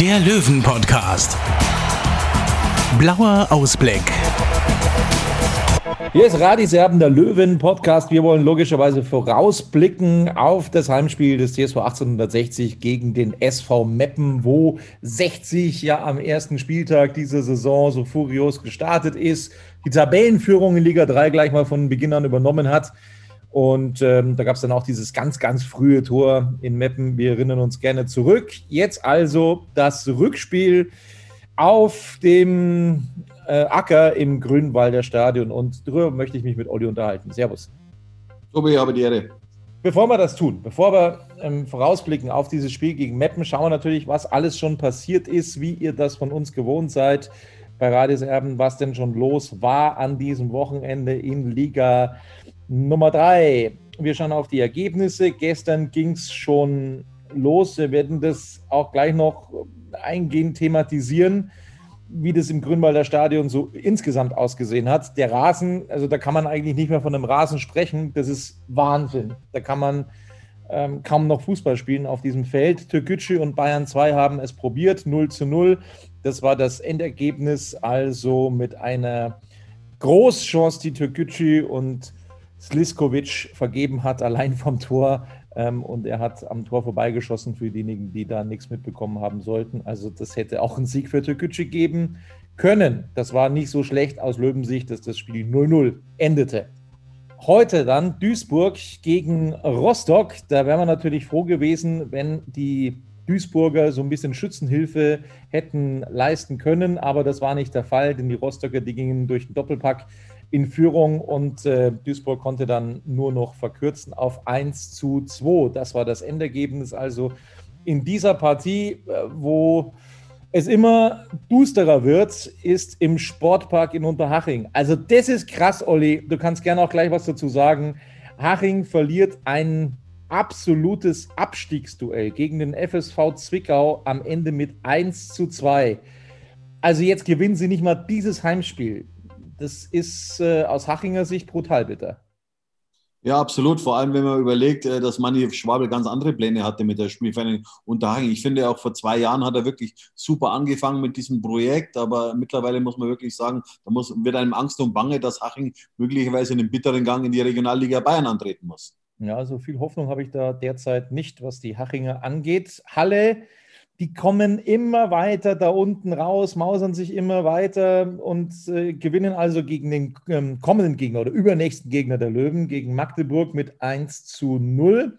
der Löwen-Podcast. Blauer Ausblick. Hier ist Radis Erben, der Löwen-Podcast. Wir wollen logischerweise vorausblicken auf das Heimspiel des TSV 1860 gegen den SV Meppen, wo 60 ja am ersten Spieltag dieser Saison so furios gestartet ist, die Tabellenführung in Liga 3 gleich mal von Beginn an übernommen hat. Und ähm, da gab es dann auch dieses ganz, ganz frühe Tor in Meppen. Wir erinnern uns gerne zurück. Jetzt also das Rückspiel auf dem äh, Acker im Grünwalder Stadion. Und darüber möchte ich mich mit Olli unterhalten. Servus. Tobi, ich habe die Ehre. Bevor wir das tun, bevor wir ähm, vorausblicken auf dieses Spiel gegen Meppen, schauen wir natürlich, was alles schon passiert ist, wie ihr das von uns gewohnt seid bei Radios Erben, was denn schon los war an diesem Wochenende in Liga Nummer 3. Wir schauen auf die Ergebnisse. Gestern ging es schon los. Wir werden das auch gleich noch eingehend thematisieren, wie das im Grünwalder Stadion so insgesamt ausgesehen hat. Der Rasen, also da kann man eigentlich nicht mehr von einem Rasen sprechen. Das ist Wahnsinn. Da kann man ähm, kaum noch Fußball spielen auf diesem Feld. Türkgücü und Bayern 2 haben es probiert, 0 zu 0. Das war das Endergebnis, also mit einer Großchance, die Türkgücü und Sliskovic vergeben hat, allein vom Tor. Ähm, und er hat am Tor vorbeigeschossen für diejenigen, die da nichts mitbekommen haben sollten. Also das hätte auch einen Sieg für Türkgücü geben können. Das war nicht so schlecht aus Löwensicht, dass das Spiel 0-0 endete. Heute dann Duisburg gegen Rostock. Da wären wir natürlich froh gewesen, wenn die Duisburger so ein bisschen Schützenhilfe hätten leisten können. Aber das war nicht der Fall, denn die Rostocker, die gingen durch den Doppelpack in Führung und äh, Duisburg konnte dann nur noch verkürzen auf 1 zu 2. Das war das Endergebnis also in dieser Partie, äh, wo es immer dusterer wird, ist im Sportpark in Unterhaching. Also das ist krass, Olli. Du kannst gerne auch gleich was dazu sagen. Haching verliert ein absolutes Abstiegsduell gegen den FSV Zwickau am Ende mit 1 zu 2. Also jetzt gewinnen sie nicht mal dieses Heimspiel das ist äh, aus Hachinger Sicht brutal bitter. Ja, absolut. Vor allem, wenn man überlegt, äh, dass Manni Schwabel ganz andere Pläne hatte mit der Spielvereinigung Unterhaching. Ich finde, auch vor zwei Jahren hat er wirklich super angefangen mit diesem Projekt, aber mittlerweile muss man wirklich sagen, da muss, wird einem Angst und Bange, dass Haching möglicherweise einen bitteren Gang in die Regionalliga Bayern antreten muss. Ja, so viel Hoffnung habe ich da derzeit nicht, was die Hachinger angeht. Halle die kommen immer weiter da unten raus, mausern sich immer weiter und äh, gewinnen also gegen den ähm, kommenden Gegner oder übernächsten Gegner der Löwen, gegen Magdeburg mit 1 zu 0.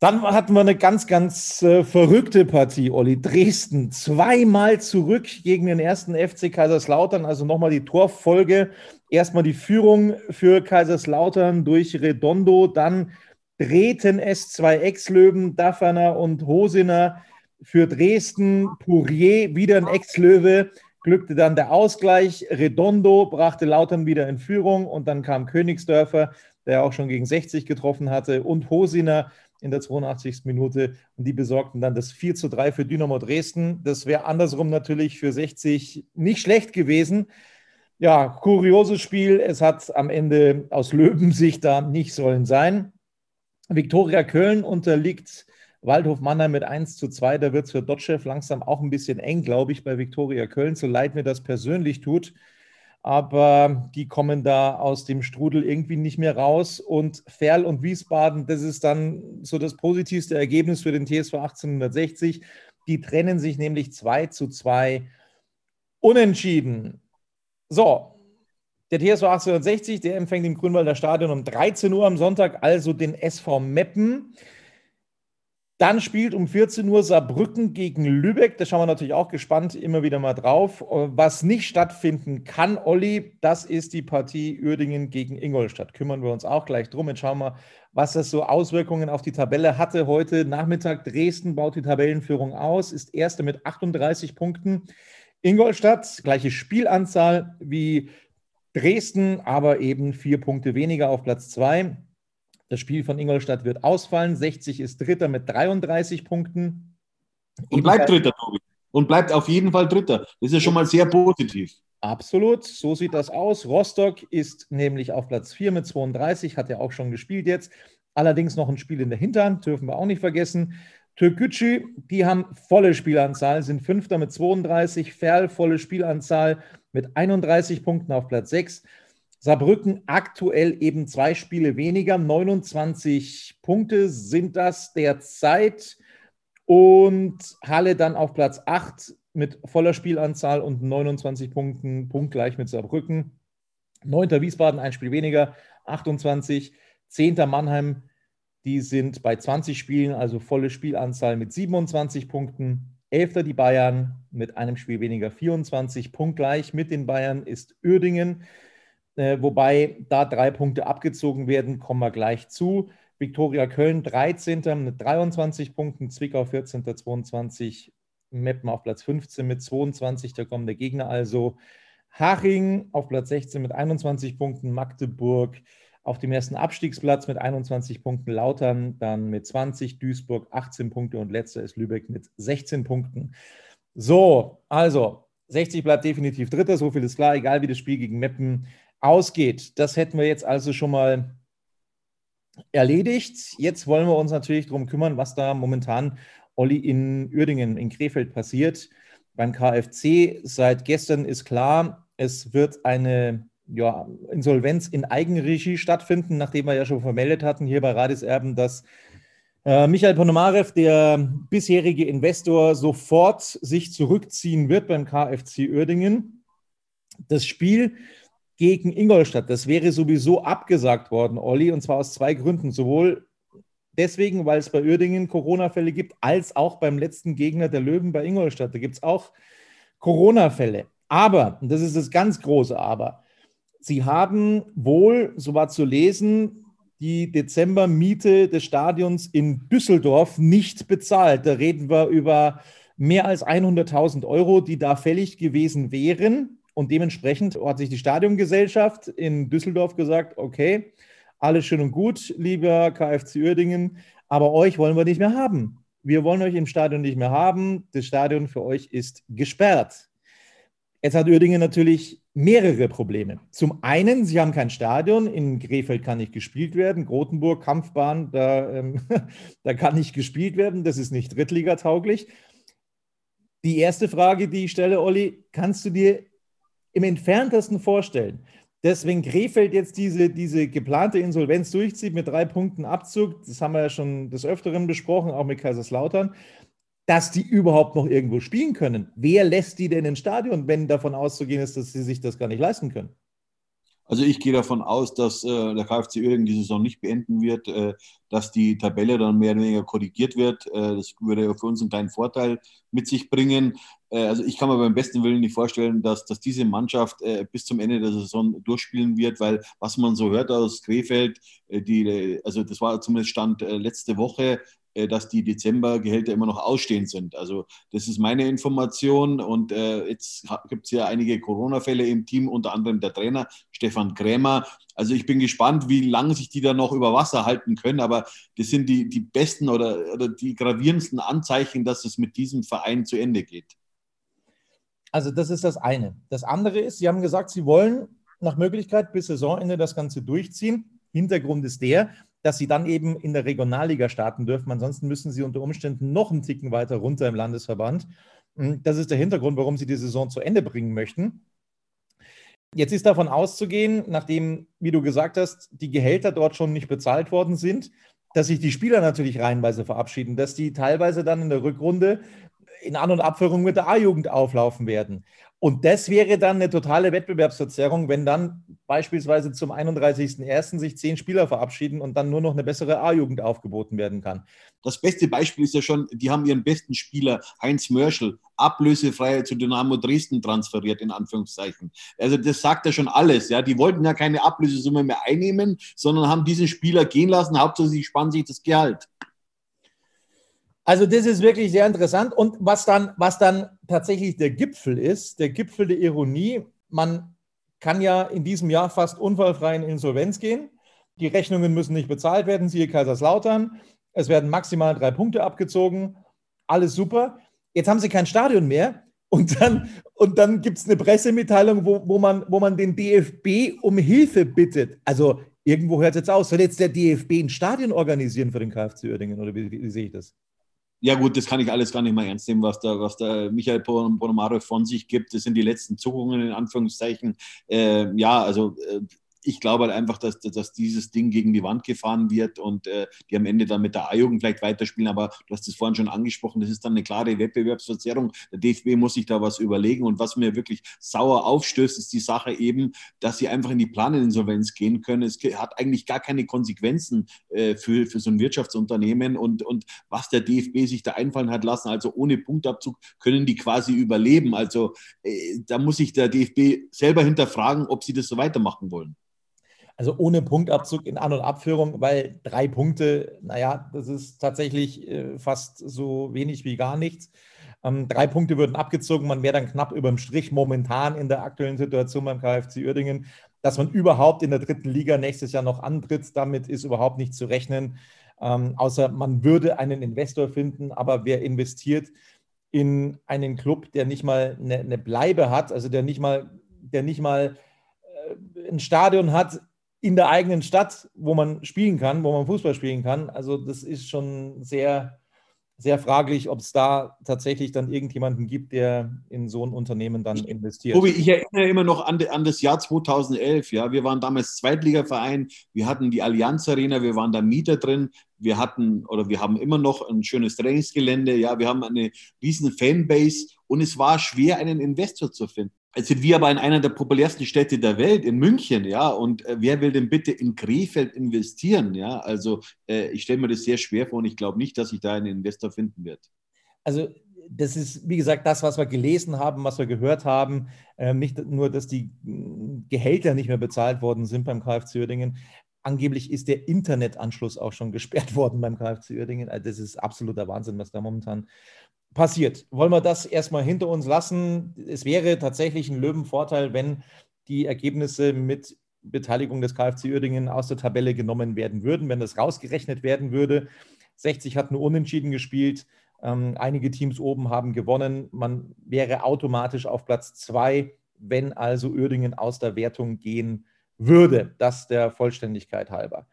Dann hatten wir eine ganz, ganz äh, verrückte Partie, Olli. Dresden zweimal zurück gegen den ersten FC Kaiserslautern, also nochmal die Torfolge. Erstmal die Führung für Kaiserslautern durch Redondo, dann drehten es zwei Ex-Löwen, Dafferner und Hosiner für Dresden, Pourier, wieder ein Ex-Löwe, glückte dann der Ausgleich. Redondo brachte Lautern wieder in Führung und dann kam Königsdörfer, der auch schon gegen 60 getroffen hatte, und Hosiner in der 82. Minute. Und die besorgten dann das 4 zu 3 für Dynamo Dresden. Das wäre andersrum natürlich für 60 nicht schlecht gewesen. Ja, kurioses Spiel. Es hat am Ende aus Löwensicht da nicht sollen sein. Viktoria Köln unterliegt Waldhof Mannheim mit 1 zu 2, da wird es für Dotschew langsam auch ein bisschen eng, glaube ich, bei Viktoria Köln, so leid mir das persönlich tut. Aber die kommen da aus dem Strudel irgendwie nicht mehr raus. Und Ferl und Wiesbaden, das ist dann so das positivste Ergebnis für den TSV 1860. Die trennen sich nämlich 2 zu 2 unentschieden. So, der TSV 1860, der empfängt im Grünwalder Stadion um 13 Uhr am Sonntag, also den SV Meppen. Dann spielt um 14 Uhr Saarbrücken gegen Lübeck. Da schauen wir natürlich auch gespannt immer wieder mal drauf. Was nicht stattfinden kann, Olli, das ist die Partie Uerdingen gegen Ingolstadt. Kümmern wir uns auch gleich drum. Jetzt schauen wir, was das so Auswirkungen auf die Tabelle hatte. Heute Nachmittag Dresden baut die Tabellenführung aus, ist Erste mit 38 Punkten. Ingolstadt, gleiche Spielanzahl wie Dresden, aber eben vier Punkte weniger auf Platz zwei. Das Spiel von Ingolstadt wird ausfallen. 60 ist Dritter mit 33 Punkten. Und bleibt Dritter, Tobi. Und bleibt auf jeden Fall Dritter. Das ist ja schon mal sehr positiv. Absolut, so sieht das aus. Rostock ist nämlich auf Platz 4 mit 32, hat ja auch schon gespielt jetzt. Allerdings noch ein Spiel in der Hinterhand, dürfen wir auch nicht vergessen. Türkgücü, die haben volle Spielanzahl, sind Fünfter mit 32, Ferl volle Spielanzahl mit 31 Punkten auf Platz 6. Saarbrücken aktuell eben zwei Spiele weniger, 29 Punkte sind das derzeit. Und Halle dann auf Platz 8 mit voller Spielanzahl und 29 Punkten, punktgleich mit Saarbrücken. 9. Wiesbaden, ein Spiel weniger, 28. 10. Mannheim, die sind bei 20 Spielen, also volle Spielanzahl mit 27 Punkten. 11. die Bayern mit einem Spiel weniger, 24. Punktgleich mit den Bayern ist Uerdingen wobei da drei Punkte abgezogen werden, kommen wir gleich zu. Viktoria Köln 13. mit 23 Punkten, Zwickau 14. 22, Meppen auf Platz 15 mit 22, da kommen der Gegner also. Haching auf Platz 16 mit 21 Punkten, Magdeburg auf dem ersten Abstiegsplatz mit 21 Punkten, Lautern dann mit 20, Duisburg 18 Punkte und letzter ist Lübeck mit 16 Punkten. So, also 60 bleibt definitiv Dritter, so viel ist klar, egal wie das Spiel gegen Meppen ausgeht. Das hätten wir jetzt also schon mal erledigt. Jetzt wollen wir uns natürlich darum kümmern, was da momentan Olli in Uerdingen, in Krefeld passiert. Beim KfC seit gestern ist klar, es wird eine ja, Insolvenz in Eigenregie stattfinden, nachdem wir ja schon vermeldet hatten hier bei Radis Erben, dass äh, Michael Ponomarev, der bisherige Investor, sofort sich zurückziehen wird beim KfC Uerdingen. Das Spiel gegen Ingolstadt. Das wäre sowieso abgesagt worden, Olli, und zwar aus zwei Gründen. Sowohl deswegen, weil es bei Uerdingen Corona-Fälle gibt, als auch beim letzten Gegner der Löwen bei Ingolstadt. Da gibt es auch Corona-Fälle. Aber, und das ist das ganz große Aber, sie haben wohl, so war zu lesen, die Dezember-Miete des Stadions in Düsseldorf nicht bezahlt. Da reden wir über mehr als 100.000 Euro, die da fällig gewesen wären. Und dementsprechend hat sich die Stadiongesellschaft in Düsseldorf gesagt, okay, alles schön und gut, lieber KFC Uerdingen, aber euch wollen wir nicht mehr haben. Wir wollen euch im Stadion nicht mehr haben. Das Stadion für euch ist gesperrt. Jetzt hat Uerdingen natürlich mehrere Probleme. Zum einen, sie haben kein Stadion. In Krefeld kann nicht gespielt werden. Grotenburg, Kampfbahn, da, ähm, da kann nicht gespielt werden. Das ist nicht Drittligatauglich. Die erste Frage, die ich stelle, Olli, kannst du dir im entferntesten vorstellen, dass wenn Krefeld jetzt diese, diese geplante Insolvenz durchzieht mit drei Punkten Abzug, das haben wir ja schon des Öfteren besprochen, auch mit Kaiserslautern, dass die überhaupt noch irgendwo spielen können. Wer lässt die denn ins Stadion, wenn davon auszugehen ist, dass sie sich das gar nicht leisten können? Also ich gehe davon aus, dass äh, der KfC Uerdingen die Saison nicht beenden wird, äh, dass die Tabelle dann mehr oder weniger korrigiert wird. Äh, das würde für uns einen kleinen Vorteil mit sich bringen. Äh, also ich kann mir beim besten Willen nicht vorstellen, dass, dass diese Mannschaft äh, bis zum Ende der Saison durchspielen wird, weil was man so hört aus Krefeld, äh, die, also das war zumindest Stand letzte Woche, dass die Dezembergehälter immer noch ausstehend sind. Also das ist meine Information und äh, jetzt gibt es ja einige Corona-Fälle im Team, unter anderem der Trainer Stefan Krämer. Also ich bin gespannt, wie lange sich die da noch über Wasser halten können, aber das sind die, die besten oder, oder die gravierendsten Anzeichen, dass es mit diesem Verein zu Ende geht. Also das ist das eine. Das andere ist, Sie haben gesagt, Sie wollen nach Möglichkeit bis Saisonende das Ganze durchziehen. Hintergrund ist der, dass sie dann eben in der Regionalliga starten dürfen. Ansonsten müssen sie unter Umständen noch einen Ticken weiter runter im Landesverband. Das ist der Hintergrund, warum sie die Saison zu Ende bringen möchten. Jetzt ist davon auszugehen, nachdem, wie du gesagt hast, die Gehälter dort schon nicht bezahlt worden sind, dass sich die Spieler natürlich reihenweise verabschieden, dass die teilweise dann in der Rückrunde in An- und Abführung mit der A-Jugend auflaufen werden. Und das wäre dann eine totale Wettbewerbsverzerrung, wenn dann beispielsweise zum 31.01. sich zehn Spieler verabschieden und dann nur noch eine bessere A-Jugend aufgeboten werden kann. Das beste Beispiel ist ja schon, die haben ihren besten Spieler, Heinz Mörschel, ablösefrei zu Dynamo Dresden transferiert, in Anführungszeichen. Also das sagt ja schon alles. Ja. Die wollten ja keine Ablösesumme mehr einnehmen, sondern haben diesen Spieler gehen lassen. Hauptsächlich sie spannen sich das Gehalt. Also das ist wirklich sehr interessant. Und was dann, was dann tatsächlich der Gipfel ist, der Gipfel der Ironie, man kann ja in diesem Jahr fast unfallfrei in Insolvenz gehen. Die Rechnungen müssen nicht bezahlt werden, siehe Kaiserslautern. Es werden maximal drei Punkte abgezogen. Alles super. Jetzt haben sie kein Stadion mehr. Und dann, und dann gibt es eine Pressemitteilung, wo, wo, man, wo man den DFB um Hilfe bittet. Also irgendwo hört es jetzt aus. Soll jetzt der DFB ein Stadion organisieren für den KfC Uerdingen? Oder wie, wie, wie sehe ich das? Ja gut, das kann ich alles gar nicht mehr ernst nehmen, was der, was der Michael Bonomaro von sich gibt. Das sind die letzten Zuckungen in Anführungszeichen. Äh, ja, also äh, ich glaube halt einfach, dass, dass dieses Ding gegen die Wand gefahren wird und äh, die am Ende dann mit der A-Jugend vielleicht weiterspielen. Aber du hast es vorhin schon angesprochen, das ist dann eine klare Wettbewerbsverzerrung. Der DFB muss sich da was überlegen. Und was mir wirklich sauer aufstößt, ist die Sache eben, dass sie einfach in die Planeninsolvenz gehen können. Es hat eigentlich gar keine Konsequenzen äh, für, für so ein Wirtschaftsunternehmen. Und, und was der DFB sich da einfallen hat lassen, also ohne Punktabzug, können die quasi überleben. Also äh, da muss sich der DFB selber hinterfragen, ob sie das so weitermachen wollen. Also ohne Punktabzug in An- und Abführung, weil drei Punkte, naja, das ist tatsächlich äh, fast so wenig wie gar nichts. Ähm, drei Punkte würden abgezogen, man wäre dann knapp über dem Strich momentan in der aktuellen Situation beim KfC Uerdingen. Dass man überhaupt in der dritten Liga nächstes Jahr noch antritt, damit ist überhaupt nicht zu rechnen. Ähm, außer man würde einen Investor finden, aber wer investiert in einen Club, der nicht mal eine, eine Bleibe hat, also der nicht mal, der nicht mal äh, ein Stadion hat, in der eigenen Stadt, wo man spielen kann, wo man Fußball spielen kann. Also das ist schon sehr, sehr fraglich, ob es da tatsächlich dann irgendjemanden gibt, der in so ein Unternehmen dann investiert. Tobi, ich erinnere immer noch an, an, das Jahr 2011. Ja, wir waren damals Zweitligaverein, wir hatten die Allianz Arena, wir waren da Mieter drin, wir hatten oder wir haben immer noch ein schönes Trainingsgelände, ja, wir haben eine riesen Fanbase und es war schwer, einen Investor zu finden. Jetzt sind wir aber in einer der populärsten Städte der Welt, in München, ja. Und äh, wer will denn bitte in Krefeld investieren, ja? Also äh, ich stelle mir das sehr schwer vor und ich glaube nicht, dass sich da einen Investor finden wird. Also das ist, wie gesagt, das, was wir gelesen haben, was wir gehört haben. Ähm, nicht nur, dass die mm, Gehälter nicht mehr bezahlt worden sind beim KfC Uerdingen. Angeblich ist der Internetanschluss auch schon gesperrt worden beim KfC Uerdingen. Also das ist absoluter Wahnsinn, was da momentan passiert. Wollen wir das erstmal hinter uns lassen? Es wäre tatsächlich ein Löwenvorteil, wenn die Ergebnisse mit Beteiligung des KfC Uerdingen aus der Tabelle genommen werden würden, wenn das rausgerechnet werden würde. 60 hat nur unentschieden gespielt. Ähm, einige Teams oben haben gewonnen. Man wäre automatisch auf Platz zwei, wenn also Uerdingen aus der Wertung gehen würde. Das der Vollständigkeit halber.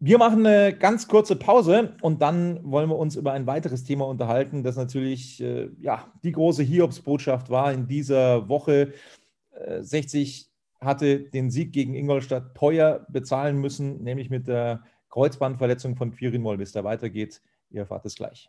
Wir machen eine ganz kurze Pause und dann wollen wir uns über ein weiteres Thema unterhalten, das natürlich äh, ja, die große Hiobsbotschaft war in dieser Woche. Äh, 60 hatte den Sieg gegen Ingolstadt teuer bezahlen müssen, nämlich mit der Kreuzbandverletzung von Quirin Moll. Bis da weitergeht, ihr erfahrt es gleich.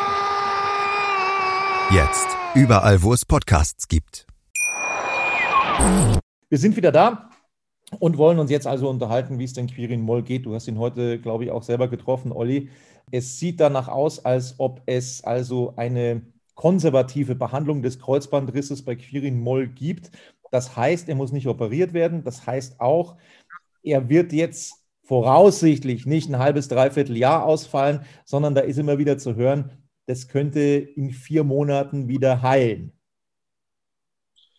Jetzt. Überall, wo es Podcasts gibt. Wir sind wieder da und wollen uns jetzt also unterhalten, wie es denn Quirin Moll geht. Du hast ihn heute, glaube ich, auch selber getroffen, Olli. Es sieht danach aus, als ob es also eine konservative Behandlung des Kreuzbandrisses bei Quirin Moll gibt. Das heißt, er muss nicht operiert werden. Das heißt auch, er wird jetzt voraussichtlich nicht ein halbes, dreiviertel Jahr ausfallen, sondern da ist immer wieder zu hören, das könnte in vier Monaten wieder heilen.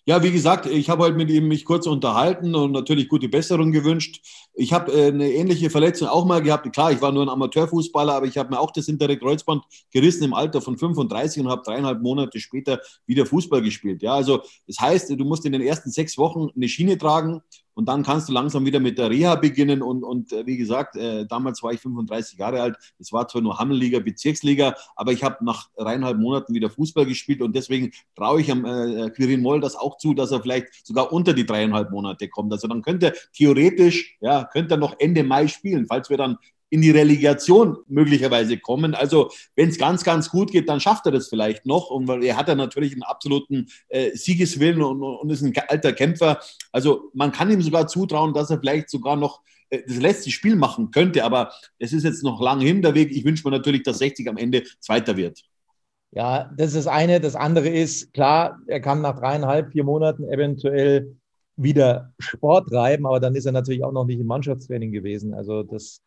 Ja, wie gesagt, ich habe heute mit ihm mich kurz unterhalten und natürlich gute Besserung gewünscht. Ich habe äh, eine ähnliche Verletzung auch mal gehabt. Klar, ich war nur ein Amateurfußballer, aber ich habe mir auch das hintere Kreuzband gerissen im Alter von 35 und habe dreieinhalb Monate später wieder Fußball gespielt. Ja, also das heißt, du musst in den ersten sechs Wochen eine Schiene tragen und dann kannst du langsam wieder mit der Reha beginnen. Und, und äh, wie gesagt, äh, damals war ich 35 Jahre alt. Es war zwar nur Hammelliga, Bezirksliga, aber ich habe nach dreieinhalb Monaten wieder Fußball gespielt und deswegen traue ich am äh, Quirin Moll das auch zu, dass er vielleicht sogar unter die dreieinhalb Monate kommt. Also dann könnte theoretisch, ja, könnte er noch Ende Mai spielen, falls wir dann in die Relegation möglicherweise kommen. Also wenn es ganz, ganz gut geht, dann schafft er das vielleicht noch. Und er hat ja natürlich einen absoluten äh, Siegeswillen und, und, ist ein alter Kämpfer. Also man kann ihm sogar zutrauen, dass er vielleicht sogar noch äh, das letzte Spiel machen könnte. Aber es ist jetzt noch lang hin der Weg. Ich wünsche mir natürlich, dass 60 am Ende Zweiter wird. Ja, das ist das eine. Das andere ist, klar, er kann nach dreieinhalb, vier Monaten eventuell wieder Sport treiben, aber dann ist er natürlich auch noch nicht im Mannschaftstraining gewesen. Also das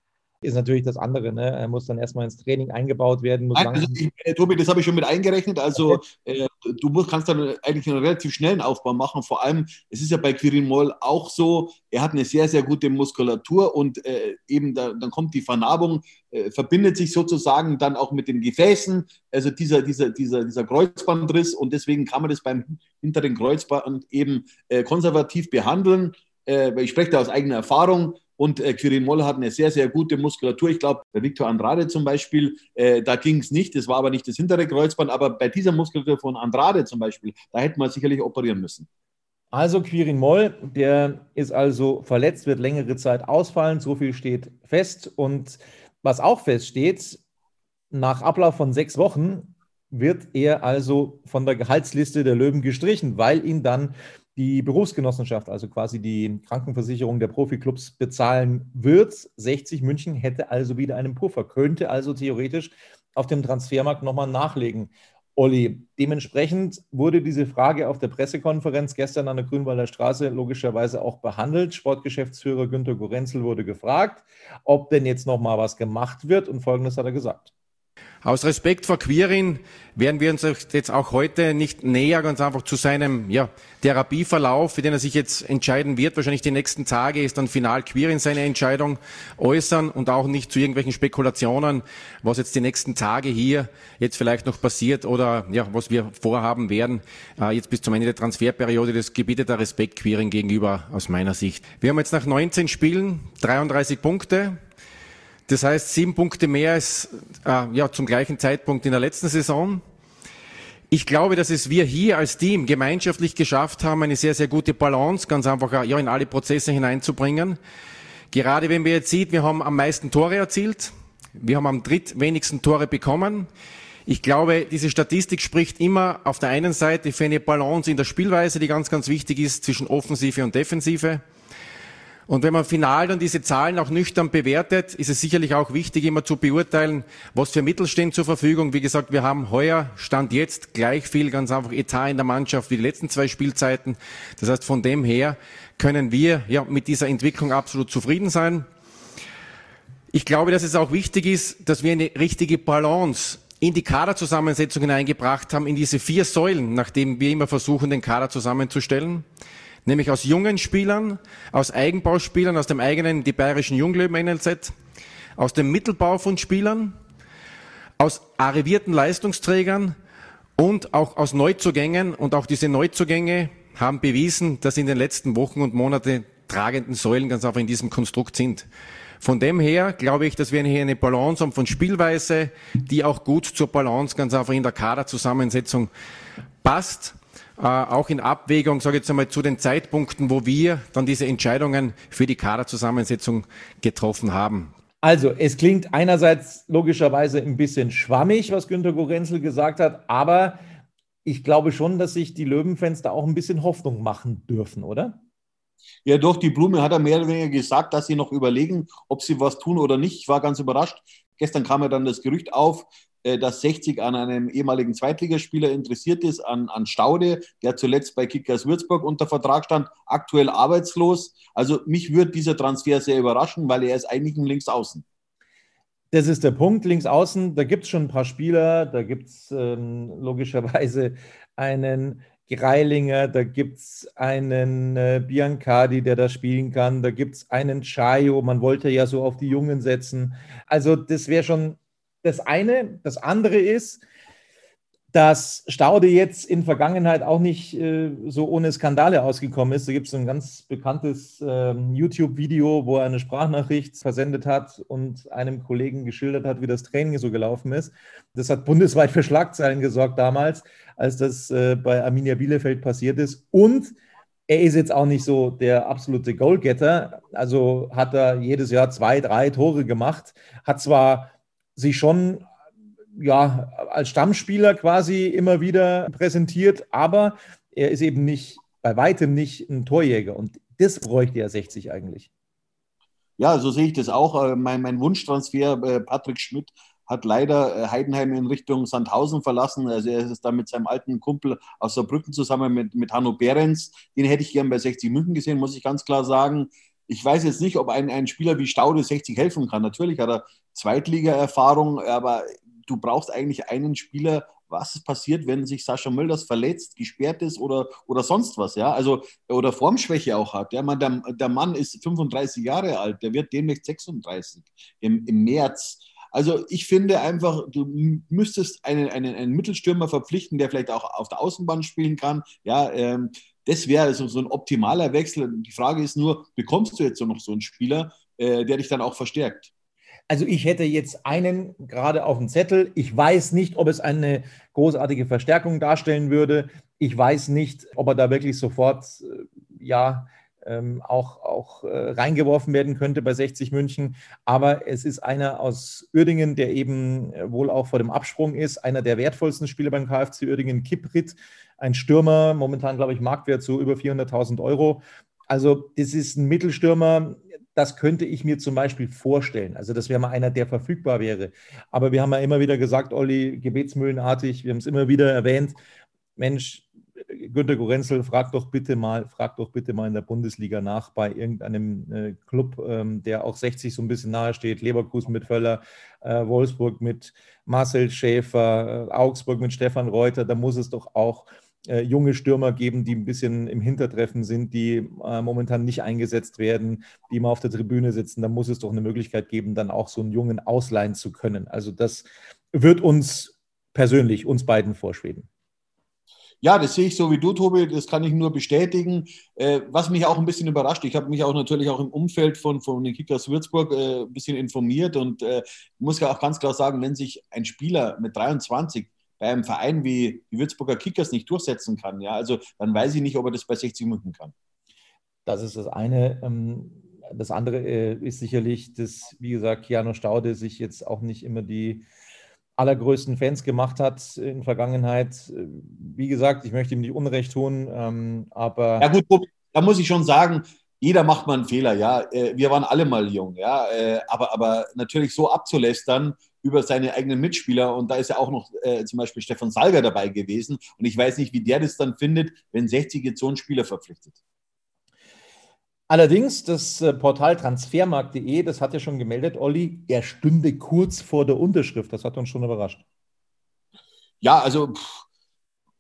ist natürlich das andere. Ne? Er muss dann erstmal ins Training eingebaut werden. Nein, also ich, Tobi, das habe ich schon mit eingerechnet. Also äh, du musst, kannst dann eigentlich einen relativ schnellen Aufbau machen. Vor allem, es ist ja bei Quirin Moll auch so, er hat eine sehr, sehr gute Muskulatur und äh, eben da, dann kommt die Vernarbung, äh, verbindet sich sozusagen dann auch mit den Gefäßen, also dieser, dieser, dieser, dieser Kreuzbandriss und deswegen kann man das beim hinteren Kreuzband eben äh, konservativ behandeln. Äh, ich spreche da aus eigener Erfahrung und äh, Quirin Moll hat eine sehr, sehr gute Muskulatur. Ich glaube, der Victor Andrade zum Beispiel, äh, da ging es nicht. Das war aber nicht das hintere Kreuzband. Aber bei dieser Muskulatur von Andrade zum Beispiel, da hätte man sicherlich operieren müssen. Also Quirin Moll, der ist also verletzt, wird längere Zeit ausfallen. So viel steht fest. Und was auch feststeht, nach Ablauf von sechs Wochen wird er also von der Gehaltsliste der Löwen gestrichen, weil ihn dann die Berufsgenossenschaft, also quasi die Krankenversicherung der Profiklubs, bezahlen wird. 60 München hätte also wieder einen Puffer, könnte also theoretisch auf dem Transfermarkt nochmal nachlegen. Olli, dementsprechend wurde diese Frage auf der Pressekonferenz gestern an der Grünwalder Straße logischerweise auch behandelt. Sportgeschäftsführer Günter Gorenzel wurde gefragt, ob denn jetzt nochmal was gemacht wird und Folgendes hat er gesagt. Aus Respekt vor Quirin werden wir uns jetzt auch heute nicht näher ganz einfach zu seinem ja, Therapieverlauf, für den er sich jetzt entscheiden wird, wahrscheinlich die nächsten Tage ist dann final Quirin seine Entscheidung äußern und auch nicht zu irgendwelchen Spekulationen, was jetzt die nächsten Tage hier jetzt vielleicht noch passiert oder ja, was wir vorhaben werden, äh, jetzt bis zum Ende der Transferperiode. Das gebietet der Respekt Quirin gegenüber aus meiner Sicht. Wir haben jetzt nach 19 Spielen 33 Punkte. Das heißt, sieben Punkte mehr als äh, ja, zum gleichen Zeitpunkt in der letzten Saison. Ich glaube, dass es wir hier als Team gemeinschaftlich geschafft haben, eine sehr, sehr gute Balance ganz einfach äh, ja, in alle Prozesse hineinzubringen. Gerade wenn wir jetzt sieht, wir haben am meisten Tore erzielt. Wir haben am drittwenigsten Tore bekommen. Ich glaube, diese Statistik spricht immer auf der einen Seite für eine Balance in der Spielweise, die ganz, ganz wichtig ist zwischen Offensive und Defensive. Und wenn man final dann diese Zahlen auch nüchtern bewertet, ist es sicherlich auch wichtig, immer zu beurteilen, was für Mittel stehen zur Verfügung. Wie gesagt, wir haben heuer, Stand jetzt, gleich viel ganz einfach Etat in der Mannschaft wie die letzten zwei Spielzeiten. Das heißt, von dem her können wir ja mit dieser Entwicklung absolut zufrieden sein. Ich glaube, dass es auch wichtig ist, dass wir eine richtige Balance in die Kaderzusammensetzung hineingebracht haben, in diese vier Säulen, nachdem wir immer versuchen, den Kader zusammenzustellen nämlich aus jungen Spielern, aus Eigenbauspielern, aus dem eigenen, die bayerischen Junglöwen NLZ, aus dem Mittelbau von Spielern, aus arrivierten Leistungsträgern und auch aus Neuzugängen. Und auch diese Neuzugänge haben bewiesen, dass in den letzten Wochen und Monaten tragenden Säulen ganz einfach in diesem Konstrukt sind. Von dem her glaube ich, dass wir hier eine Balance haben von Spielweise, die auch gut zur Balance ganz einfach in der Kaderzusammensetzung passt äh, auch in Abwägung, sage ich jetzt einmal, zu den Zeitpunkten, wo wir dann diese Entscheidungen für die Kaderzusammensetzung getroffen haben. Also, es klingt einerseits logischerweise ein bisschen schwammig, was Günter Gorenzel gesagt hat, aber ich glaube schon, dass sich die Löwenfans da auch ein bisschen Hoffnung machen dürfen, oder? Ja, doch, die Blume hat er mehr oder weniger gesagt, dass sie noch überlegen, ob sie was tun oder nicht. Ich war ganz überrascht. Gestern kam ja dann das Gerücht auf, dass 60 an einem ehemaligen Zweitligaspieler interessiert ist, an, an Staude, der zuletzt bei Kickers Würzburg unter Vertrag stand, aktuell arbeitslos. Also mich würde dieser Transfer sehr überraschen, weil er ist eigentlich ein Linksaußen. Das ist der Punkt, links außen. Da gibt es schon ein paar Spieler. Da gibt es ähm, logischerweise einen Greilinger, da gibt es einen äh, Biancardi, der da spielen kann, da gibt es einen Chayo, man wollte ja so auf die Jungen setzen. Also das wäre schon das eine. Das andere ist, dass Staude jetzt in Vergangenheit auch nicht äh, so ohne Skandale ausgekommen ist. Da gibt es ein ganz bekanntes äh, YouTube-Video, wo er eine Sprachnachricht versendet hat und einem Kollegen geschildert hat, wie das Training so gelaufen ist. Das hat bundesweit für Schlagzeilen gesorgt damals, als das äh, bei Arminia Bielefeld passiert ist. Und er ist jetzt auch nicht so der absolute Goalgetter. Also hat er jedes Jahr zwei, drei Tore gemacht, hat zwar sich schon ja, als Stammspieler quasi immer wieder präsentiert, aber er ist eben nicht, bei weitem nicht ein Torjäger und das bräuchte er 60 eigentlich. Ja, so sehe ich das auch. Äh, mein, mein Wunschtransfer, äh, Patrick Schmidt, hat leider äh, Heidenheim in Richtung Sandhausen verlassen. Also er ist da mit seinem alten Kumpel aus Saarbrücken zusammen mit, mit Hanno Behrens. Den hätte ich gern bei 60 München gesehen, muss ich ganz klar sagen. Ich weiß jetzt nicht, ob ein, ein Spieler wie Staude 60 helfen kann. Natürlich hat er Zweitliga-Erfahrung, aber du brauchst eigentlich einen Spieler, was passiert, wenn sich Sascha Mölders verletzt, gesperrt ist oder, oder sonst was, ja, also oder Formschwäche auch hat. Ja, man, der, der Mann ist 35 Jahre alt, der wird demnächst 36 im, im März. Also ich finde einfach, du müsstest einen, einen, einen Mittelstürmer verpflichten, der vielleicht auch auf der Außenbahn spielen kann. Ja, ähm, das wäre so, so ein optimaler Wechsel. Die Frage ist nur, bekommst du jetzt so noch so einen Spieler, äh, der dich dann auch verstärkt? Also ich hätte jetzt einen gerade auf dem Zettel. Ich weiß nicht, ob es eine großartige Verstärkung darstellen würde. Ich weiß nicht, ob er da wirklich sofort äh, ja ähm, auch, auch äh, reingeworfen werden könnte bei 60 München. Aber es ist einer aus Uerdingen, der eben äh, wohl auch vor dem Absprung ist, einer der wertvollsten Spieler beim KfC Uerdingen, Kiprit, ein Stürmer, momentan glaube ich Marktwert so über 400.000 Euro. Also das ist ein Mittelstürmer, das könnte ich mir zum Beispiel vorstellen. Also das wäre mal einer, der verfügbar wäre. Aber wir haben ja immer wieder gesagt, Olli, gebetsmühlenartig, wir haben es immer wieder erwähnt, Mensch, Günter Gorenzel, frag doch bitte mal, frag doch bitte mal in der Bundesliga nach bei irgendeinem äh, Club, ähm, der auch 60 so ein bisschen nahe steht, Leverkusen mit Völler, äh, Wolfsburg mit Marcel Schäfer, äh, Augsburg mit Stefan Reuter, da muss es doch auch äh, junge Stürmer geben, die ein bisschen im Hintertreffen sind, die äh, momentan nicht eingesetzt werden, die immer auf der Tribüne sitzen, da muss es doch eine Möglichkeit geben, dann auch so einen Jungen ausleihen zu können. Also das wird uns persönlich, uns beiden vorschweben. Ja, das sehe ich so wie du, Tobi, das kann ich nur bestätigen. Äh, was mich auch ein bisschen überrascht, ich habe mich auch natürlich auch im Umfeld von, von den Kickers Würzburg äh, ein bisschen informiert und äh, muss ja auch ganz klar sagen, wenn sich ein Spieler mit 23 bei einem Verein wie die Würzburger Kickers nicht durchsetzen kann, ja, also dann weiß ich nicht, ob er das bei 60 Minuten kann. Das ist das eine. Ähm, das andere äh, ist sicherlich, dass, wie gesagt, Keanu Staude sich jetzt auch nicht immer die allergrößten Fans gemacht hat in Vergangenheit. Wie gesagt, ich möchte ihm nicht Unrecht tun, ähm, aber. Ja, gut, da muss ich schon sagen, jeder macht mal einen Fehler, ja. Äh, wir waren alle mal jung, ja. Äh, aber, aber natürlich so abzulästern über seine eigenen Mitspieler. Und da ist ja auch noch äh, zum Beispiel Stefan Salger dabei gewesen. Und ich weiß nicht, wie der das dann findet, wenn 60 jetzt so einen Spieler verpflichtet. Allerdings, das äh, Portal transfermarkt.de, das hat ja schon gemeldet, Olli, er stünde kurz vor der Unterschrift. Das hat uns schon überrascht. Ja, also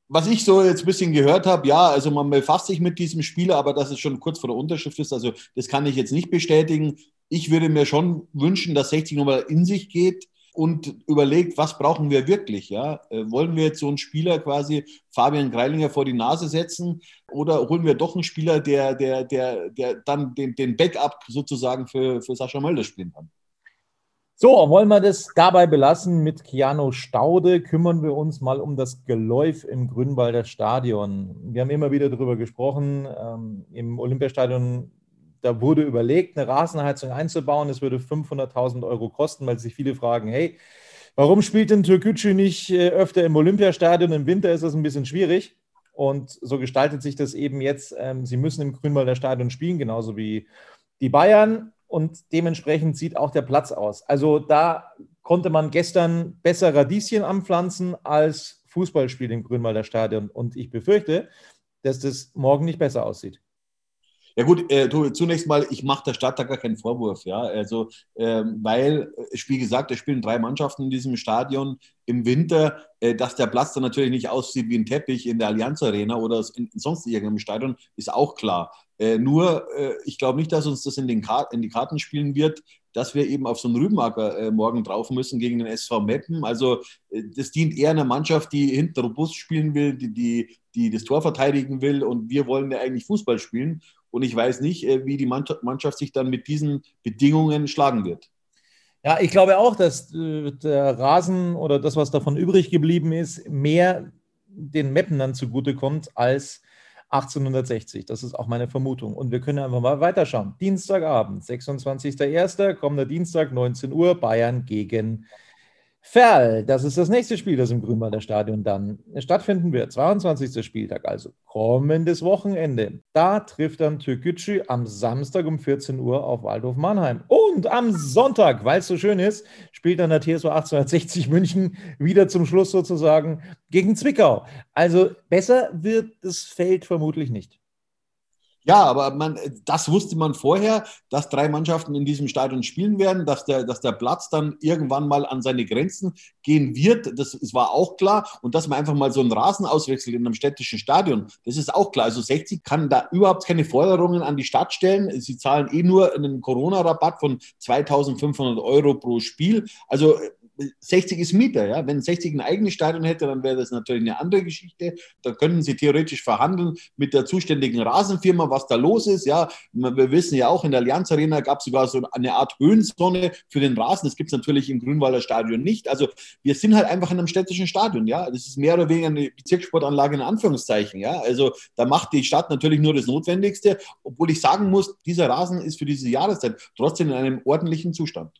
was ich so jetzt ein bisschen gehört habe, ja, also man befasst sich mit diesem Spieler, aber dass es schon kurz vor der Unterschrift ist, also das kann ich jetzt nicht bestätigen. Ich würde mir schon wünschen, dass 60 nochmal in sich geht und überlegt, was brauchen wir wirklich? Ja? Äh, wollen wir jetzt so einen Spieler quasi Fabian Greilinger vor die Nase setzen oder holen wir doch einen Spieler, der, der, der, der dann den, den Backup sozusagen für, für Sascha Mölder spielen kann? So, wollen wir das dabei belassen mit Keanu Staude, kümmern wir uns mal um das Geläuf im Grünwalder Stadion. Wir haben immer wieder darüber gesprochen, ähm, im Olympiastadion da wurde überlegt, eine Rasenheizung einzubauen. Es würde 500.000 Euro kosten, weil sich viele fragen, hey, warum spielt denn Türkgücü nicht äh, öfter im Olympiastadion? Im Winter ist das ein bisschen schwierig. Und so gestaltet sich das eben jetzt. Ähm, sie müssen im Grünwalder Stadion spielen, genauso wie die Bayern. Und dementsprechend sieht auch der Platz aus. Also da konnte man gestern besser Radieschen anpflanzen als Fußballspiel im Grünwalder Stadion. Und ich befürchte, dass das morgen nicht besser aussieht. Ja gut, äh, zunächst mal, ich mache der Stadt da gar keinen Vorwurf, ja. Also, ähm, weil, wie gesagt, es spielen drei Mannschaften in diesem Stadion im Winter, äh, dass der Platz dann natürlich nicht aussieht wie ein Teppich in der Allianz Arena oder in, in sonst irgendeinem Stadion, ist auch klar. Äh, nur, äh, ich glaube nicht, dass uns das in, den in die Karten spielen wird, dass wir eben auf so einen Rübenacker äh, morgen drauf müssen gegen den SV Meppen. Also äh, das dient eher einer Mannschaft, die hinten robust spielen will, die, die, die das Tor verteidigen will und wir wollen ja eigentlich Fußball spielen. Und ich weiß nicht, äh, wie die Mannschaft sich dann mit diesen Bedingungen schlagen wird. Ja, ich glaube auch, dass äh, der Rasen oder das, was davon übrig geblieben ist, mehr den Mappen dann zugutekommt als 1860. Das ist auch meine Vermutung. Und wir können einfach mal weiterschauen. Dienstagabend, 26.01., kommender Dienstag, 19 Uhr, Bayern gegen Ferl, das ist das nächste Spiel, das im Grünwalder Stadion dann stattfinden wird. 22. Spieltag, also kommendes Wochenende. Da trifft dann Türkgücü am Samstag um 14 Uhr auf Waldhof Mannheim. Und am Sonntag, weil es so schön ist, spielt dann der TSV 1860 München wieder zum Schluss sozusagen gegen Zwickau. Also besser wird das Feld vermutlich nicht. Ja, aber man, das wusste man vorher, dass drei Mannschaften in diesem Stadion spielen werden, dass der, dass der Platz dann irgendwann mal an seine Grenzen gehen wird. Das, das war auch klar. Und dass man einfach mal so einen Rasen auswechselt in einem städtischen Stadion, das ist auch klar. Also 60 kann da überhaupt keine Forderungen an die Stadt stellen. Sie zahlen eh nur einen Corona-Rabatt von 2500 Euro pro Spiel. Also 60 ist Mieter, ja. Wenn 60 ein eigenes Stadion hätte, dann wäre das natürlich eine andere Geschichte. Da könnten sie theoretisch verhandeln mit der zuständigen Rasenfirma, was da los ist, ja. Wir wissen ja auch, in der Allianz Arena gab es sogar so eine Art Höhensonne für den Rasen. Das gibt es natürlich im Grünwalder Stadion nicht. Also wir sind halt einfach in einem städtischen Stadion, ja. Das ist mehr oder weniger eine Bezirkssportanlage in Anführungszeichen, ja. Also da macht die Stadt natürlich nur das Notwendigste, obwohl ich sagen muss, dieser Rasen ist für diese Jahreszeit trotzdem in einem ordentlichen Zustand.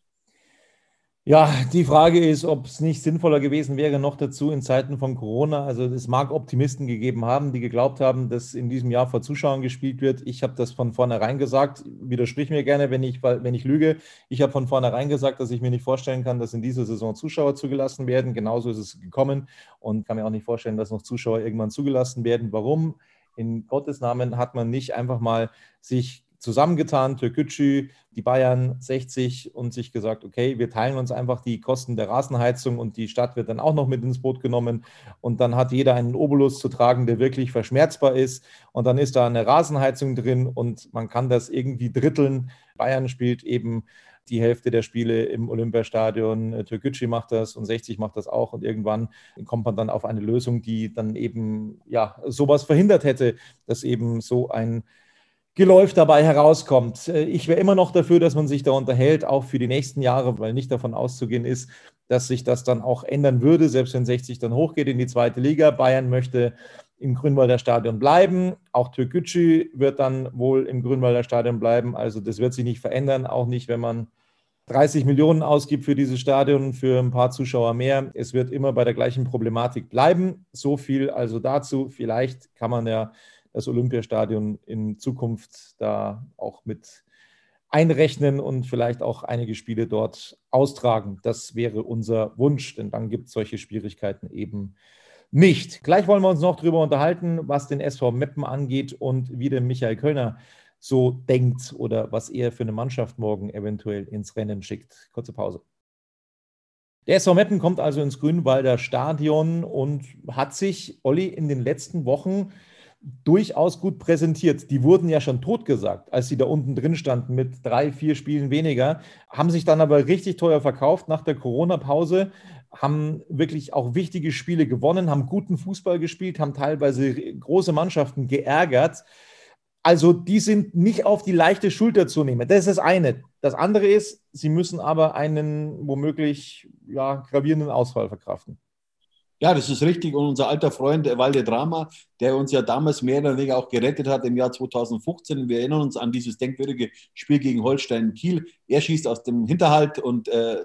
Ja, die Frage ist, ob es nicht sinnvoller gewesen wäre, noch dazu in Zeiten von Corona. Also es mag Optimisten gegeben haben, die geglaubt haben, dass in diesem Jahr vor Zuschauern gespielt wird. Ich habe das von vornherein gesagt. Widersprich mir gerne, wenn ich, wenn ich lüge. Ich habe von vornherein gesagt, dass ich mir nicht vorstellen kann, dass in dieser Saison Zuschauer zugelassen werden. Genauso ist es gekommen und kann mir auch nicht vorstellen, dass noch Zuschauer irgendwann zugelassen werden. Warum? In Gottes Namen hat man nicht einfach mal sich zusammengetan, Türkgücü, die Bayern 60 und sich gesagt, okay, wir teilen uns einfach die Kosten der Rasenheizung und die Stadt wird dann auch noch mit ins Boot genommen und dann hat jeder einen Obolus zu tragen, der wirklich verschmerzbar ist und dann ist da eine Rasenheizung drin und man kann das irgendwie dritteln. Bayern spielt eben die Hälfte der Spiele im Olympiastadion. Türkgücü macht das und 60 macht das auch. Und irgendwann kommt man dann auf eine Lösung, die dann eben ja sowas verhindert hätte, dass eben so ein Geläuf dabei herauskommt. Äh, ich wäre immer noch dafür, dass man sich da unterhält, auch für die nächsten Jahre, weil nicht davon auszugehen ist, dass sich das dann auch ändern würde, selbst wenn 60 dann hochgeht in die zweite Liga. Bayern möchte im Grünwalder Stadion bleiben. Auch Türkgücü wird dann wohl im Grünwalder Stadion bleiben. Also das wird sich nicht verändern, auch nicht, wenn man 30 Millionen ausgibt für dieses Stadion, für ein paar Zuschauer mehr. Es wird immer bei der gleichen Problematik bleiben. So viel also dazu. Vielleicht kann man ja das Olympiastadion in Zukunft da auch mit einrechnen und vielleicht auch einige Spiele dort austragen. Das wäre unser Wunsch, denn dann gibt es solche Schwierigkeiten eben nicht. Gleich wollen wir uns noch darüber unterhalten, was den SV Meppen angeht und wie der Michael Kölner so denkt oder was er für eine Mannschaft morgen eventuell ins Rennen schickt. Kurze Pause. Der SV Meppen kommt also ins Grünwalder Stadion und hat sich, Olli, in den letzten Wochen durchaus gut präsentiert. Die wurden ja schon totgesagt, als sie da unten drin standen mit drei, vier Spielen weniger, haben sich dann aber richtig teuer verkauft nach der Corona-Pause, haben wirklich auch wichtige Spiele gewonnen, haben guten Fußball gespielt, haben teilweise große Mannschaften geärgert. Also die sind nicht auf die leichte Schulter zu nehmen. Das ist das eine. Das andere ist, sie müssen aber einen womöglich ja, gravierenden Ausfall verkraften. Ja, das ist richtig. Und unser alter Freund Walde Drama, der uns ja damals mehr oder weniger auch gerettet hat im Jahr 2015. Wir erinnern uns an dieses denkwürdige Spiel gegen Holstein Kiel. Er schießt aus dem Hinterhalt und äh,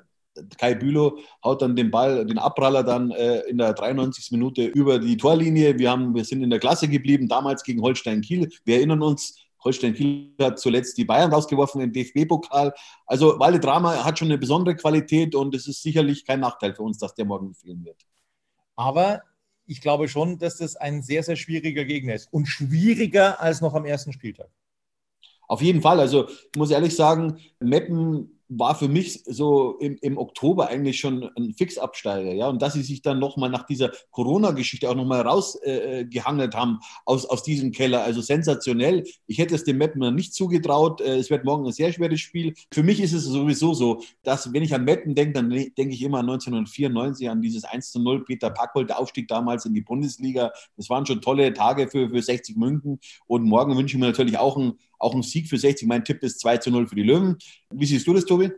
Kai Bülow haut dann den Ball, den Abpraller dann äh, in der 93. Minute über die Torlinie. Wir, haben, wir sind in der Klasse geblieben, damals gegen Holstein Kiel. Wir erinnern uns, Holstein Kiel hat zuletzt die Bayern rausgeworfen im DFB-Pokal. Also Walde Drama hat schon eine besondere Qualität und es ist sicherlich kein Nachteil für uns, dass der morgen fehlen wird. Aber ich glaube schon, dass das ein sehr, sehr schwieriger Gegner ist. Und schwieriger als noch am ersten Spieltag. Auf jeden Fall. Also ich muss ehrlich sagen, Meppen war für mich so im, im Oktober eigentlich schon ein Fixabsteiger. Ja? Und dass sie sich dann nochmal nach dieser Corona-Geschichte auch nochmal rausgehangelt äh, haben aus, aus diesem Keller. Also sensationell. Ich hätte es dem Metten nicht zugetraut. Äh, es wird morgen ein sehr schweres Spiel. Für mich ist es sowieso so, dass wenn ich an Metten denke, dann denke ich immer an 1994 an dieses 1 zu 0 Peter Packold, der Aufstieg damals in die Bundesliga. Das waren schon tolle Tage für, für 60 München. Und morgen wünsche ich mir natürlich auch ein auch ein Sieg für 60. Mein Tipp ist 2 zu 0 für die Löwen. Wie siehst du das, Tobi?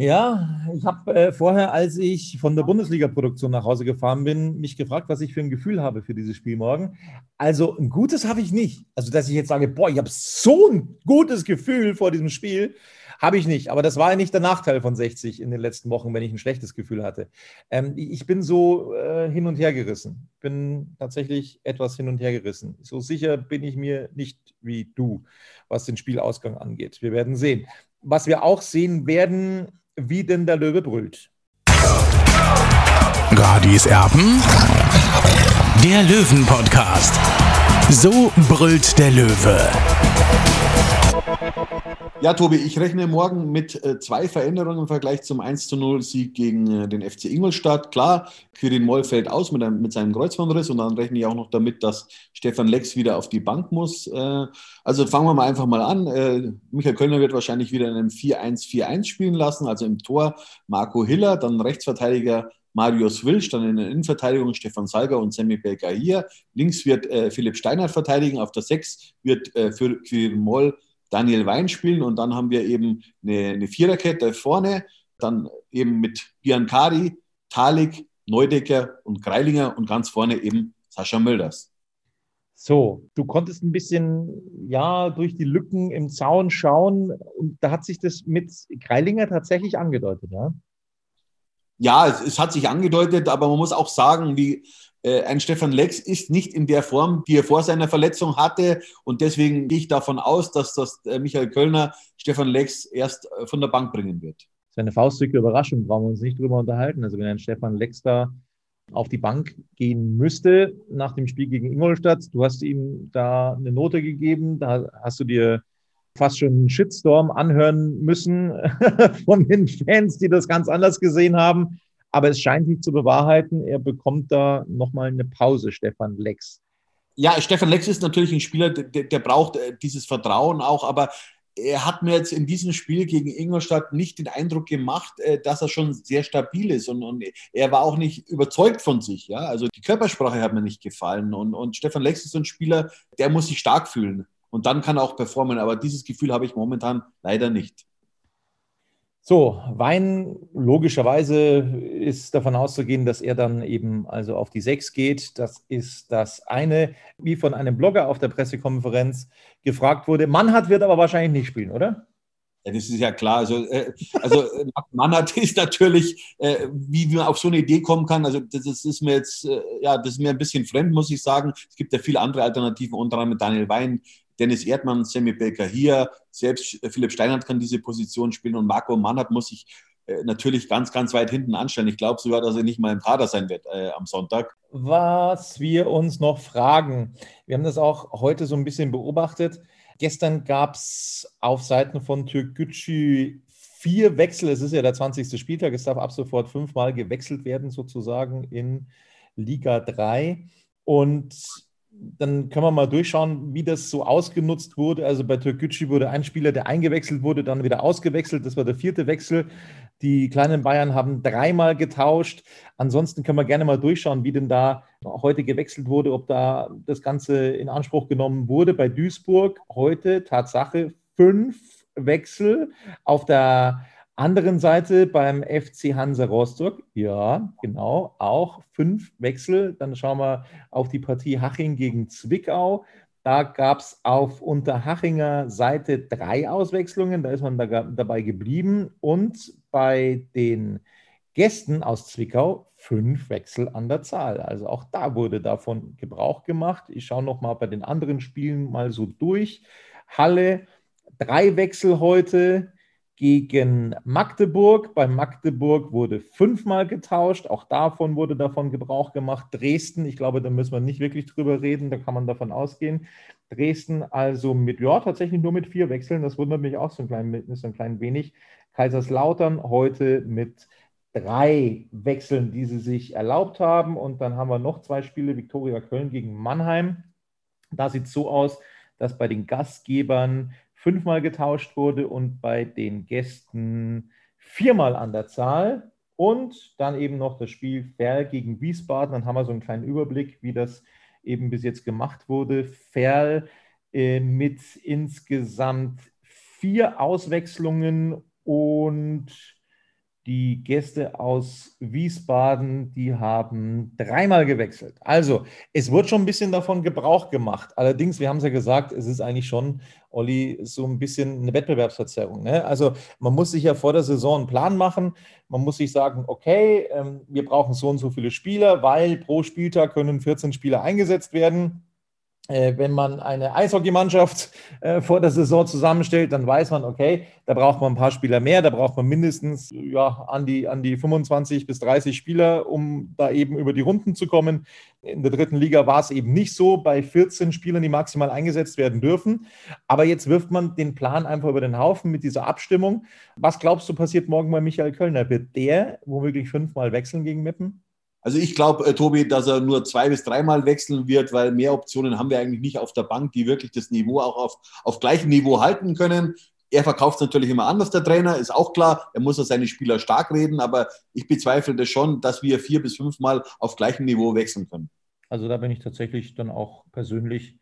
Ja, ich habe äh, vorher, als ich von der Bundesliga-Produktion nach Hause gefahren bin, mich gefragt, was ich für ein Gefühl habe für dieses Spiel morgen. Also ein gutes habe ich nicht. Also, dass ich jetzt sage, boah, ich habe so ein gutes Gefühl vor diesem Spiel. Habe ich nicht, aber das war ja nicht der Nachteil von 60 in den letzten Wochen, wenn ich ein schlechtes Gefühl hatte. Ähm, ich bin so äh, hin und her gerissen. Bin tatsächlich etwas hin und her gerissen. So sicher bin ich mir nicht wie du, was den Spielausgang angeht. Wir werden sehen. Was wir auch sehen werden, wie denn der Löwe brüllt. Radis Erben, der Löwen-Podcast. So brüllt der Löwe. Ja, Tobi, ich rechne morgen mit äh, zwei Veränderungen im Vergleich zum 1 0 Sieg gegen äh, den FC Ingolstadt. Klar, Quirin Moll fällt aus mit, einem, mit seinem Kreuzbandriss und dann rechne ich auch noch damit, dass Stefan Lex wieder auf die Bank muss. Äh, also fangen wir mal einfach mal an. Michael Kölner wird wahrscheinlich wieder in einem 4-1-4-1 spielen lassen, also im Tor Marco Hiller, dann Rechtsverteidiger Marius Wilsch, dann in der Innenverteidigung Stefan Salger und Sammy Belka hier. Links wird Philipp Steinert verteidigen, auf der 6 wird für Quirin Moll Daniel Wein spielen und dann haben wir eben eine, eine Viererkette vorne, dann eben mit Biancari, Talik, Neudecker und Greilinger und ganz vorne eben Sascha Mölders. So, du konntest ein bisschen ja durch die Lücken im Zaun schauen und da hat sich das mit Greilinger tatsächlich angedeutet, ja? Ja, es, es hat sich angedeutet, aber man muss auch sagen, wie ein Stefan Lex ist nicht in der Form, die er vor seiner Verletzung hatte. Und deswegen gehe ich davon aus, dass das äh, Michael Kölner Stefan Lex erst äh, von der Bank bringen wird. Das ist eine faustdicke Überraschung, brauchen wir uns nicht drüber unterhalten. Also wenn ein Stefan Lex da auf die Bank gehen müsste nach dem Spiel gegen Ingolstadt, du hast ihm da eine Note gegeben, da hast du dir fast schon einen Shitstorm anhören müssen von den Fans, die das ganz anders gesehen haben. Aber es scheint sich zu bewahrheiten, er bekommt da nochmal eine Pause, Stefan Lex. Ja, Stefan Lex ist natürlich ein Spieler, der, der braucht äh, dieses Vertrauen auch, aber er hat mir jetzt in diesem Spiel gegen Ingolstadt nicht den Eindruck gemacht, äh, dass er schon sehr stabil ist und, und, er war auch nicht überzeugt von sich. Ja? Also die Körpersprache hat mir nicht gefallen und, und Stefan Lex ist so ein Spieler, der muss sich stark fühlen und dann kann er auch performen, aber dieses Gefühl habe ich momentan leider nicht. So, Wein, logischerweise ist davon auszugehen, dass er dann eben also auf die 6 geht. Das ist das eine, wie von einem Blogger auf der Pressekonferenz gefragt wurde. Mannhardt wird aber wahrscheinlich nicht spielen, oder? Ja, das ist ja klar. Also, äh, also Mannhardt ist natürlich, äh, wie man auf so eine Idee kommen kann. Also, das, das ist mir jetzt, äh, ja, das ist mir ein bisschen fremd, muss ich sagen. Es gibt ja viele andere Alternativen, unter anderem Daniel Wein, Dennis Erdmann, Sammy Baker hier, selbst Philipp Steinhardt kann diese Position spielen und Marco Mannhardt muss sich äh, natürlich ganz, ganz weit hinten anstellen. Ich glaube sogar, dass er nicht mal im Kader sein wird äh, am Sonntag. Was wir uns noch fragen, wir haben das auch heute so ein bisschen beobachtet. Gestern gab es auf Seiten von Türkgücü vier Wechsel. Es ist ja der 20. Spieltag. Es darf ab sofort fünfmal gewechselt werden, sozusagen in Liga 3. Und dann können wir mal durchschauen, wie das so ausgenutzt wurde. Also bei Türkgücü wurde ein Spieler, der eingewechselt wurde, dann wieder ausgewechselt. Das war der vierte Wechsel. Die kleinen Bayern haben dreimal getauscht. Ansonsten können wir gerne mal durchschauen, wie denn da heute gewechselt wurde, ob da das Ganze in Anspruch genommen wurde. Bei Duisburg heute Tatsache fünf Wechsel auf der anderen Seite beim FC Hansa Rostock, ja, genau, auch fünf Wechsel. Dann schauen wir auf die Partie Haching gegen Zwickau. Da gab es auf Unterhachinger Seite drei Auswechslungen, da ist man da, dabei geblieben. Und bei den Gästen aus Zwickau fünf Wechsel an der Zahl. Also auch da wurde davon Gebrauch gemacht. Ich schaue nochmal bei den anderen Spielen mal so durch. Halle, drei Wechsel heute gegen Magdeburg. Bei Magdeburg wurde fünfmal getauscht. Auch davon wurde davon Gebrauch gemacht. Dresden, ich glaube, da müssen wir nicht wirklich drüber reden. Da kann man davon ausgehen. Dresden also mit, ja, tatsächlich nur mit vier Wechseln. Das wundert mich auch so ein klein, so ein klein wenig. Kaiserslautern heute mit drei Wechseln, die sie sich erlaubt haben. Und dann haben wir noch zwei Spiele, Viktoria Köln gegen Mannheim. Da sieht es so aus, dass bei den Gastgebern fünfmal getauscht wurde und bei den Gästen viermal an der Zahl. Und dann eben noch das Spiel Ferl gegen Wiesbaden. Dann haben wir so einen kleinen Überblick, wie das eben bis jetzt gemacht wurde. Ferl äh, mit insgesamt vier Auswechslungen und die Gäste aus Wiesbaden, die haben dreimal gewechselt. Also, es wird schon ein bisschen davon Gebrauch gemacht. Allerdings, wir haben es ja gesagt, es ist eigentlich schon, Olli, so ein bisschen eine Wettbewerbsverzerrung. Ne? Also, man muss sich ja vor der Saison einen Plan machen. Man muss sich sagen, okay, ähm, wir brauchen so und so viele Spieler, weil pro Spieltag können 14 Spieler eingesetzt werden wenn man eine Eishockeymannschaft äh, vor der Saison zusammenstellt, dann weiß man, okay, da braucht man ein paar Spieler mehr, da braucht man mindestens ja, an, die, an die 25 bis 30 Spieler, um da eben über die Runden zu kommen. In der dritten Liga war es eben nicht so, bei 14 Spielern, die maximal eingesetzt werden dürfen. Aber jetzt wirft man den Plan einfach über den Haufen mit dieser Abstimmung. Was glaubst du passiert morgen bei Michael Kölner? Wird der womöglich fünfmal wechseln gegen Meppen? Also ich glaube, äh, Tobi, dass er nur zwei bis dreimal wechseln wird, weil mehr Optionen haben wir eigentlich nicht auf der Bank, die wirklich das Niveau auch auf, auf gleichem Niveau halten können. Er verkauft es natürlich immer anders, der Trainer, ist auch klar. Er muss ja seine Spieler stark reden, aber ich bezweifle das schon, dass wir vier bis fünfmal auf gleichem Niveau wechseln können. Also da bin ich tatsächlich dann auch persönlich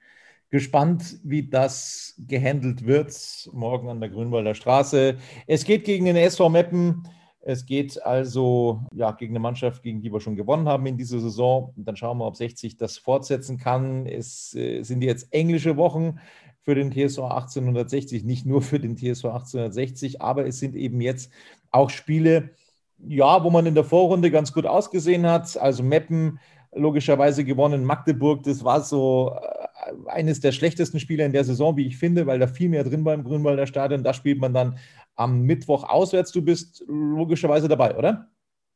gespannt, wie das gehandelt wird morgen an der Grünwalder Straße. Es geht gegen den SV Meppen. Es geht also ja, gegen eine Mannschaft, gegen die wir schon gewonnen haben in dieser Saison. Und dann schauen wir, ob 60 das fortsetzen kann. Es äh, sind jetzt englische Wochen für den TSV 1860, nicht nur für den TSV 1860, aber es sind eben jetzt auch Spiele, ja, wo man in der Vorrunde ganz gut ausgesehen hat. Also Meppen logischerweise gewonnen, Magdeburg, das war so äh, eines der schlechtesten Spiele in der Saison, wie ich finde, weil da viel mehr drin war im Grünwalder Stadion. Da spielt man dann am Mittwoch auswärts. Du bist logischerweise dabei, oder?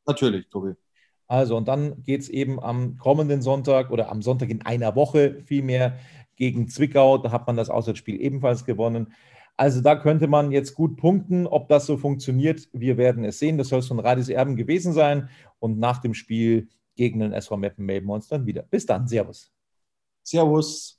Natürlich, Tobi. Also, und dann geht es eben am kommenden Sonntag oder am Sonntag in einer Woche vielmehr gegen Zwickau. Da hat man das Auswärtsspiel ebenfalls gewonnen. Also da könnte man jetzt gut punkten. Ob das so funktioniert, wir werden es sehen. Das soll es von Radis Erben gewesen sein. Und nach dem Spiel gegen den SV Meppen melden wir uns dann wieder. Bis dann. Servus. Servus.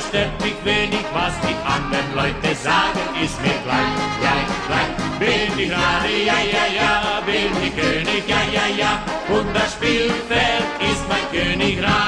Stört mich wenig, was die anderen Leute sagen, ist mir gleich, gleich, gleich. Bin ich gerade, ja, ja, ja, bin ich König, ja, ja, ja, und das Spielfeld ist mein Königreich.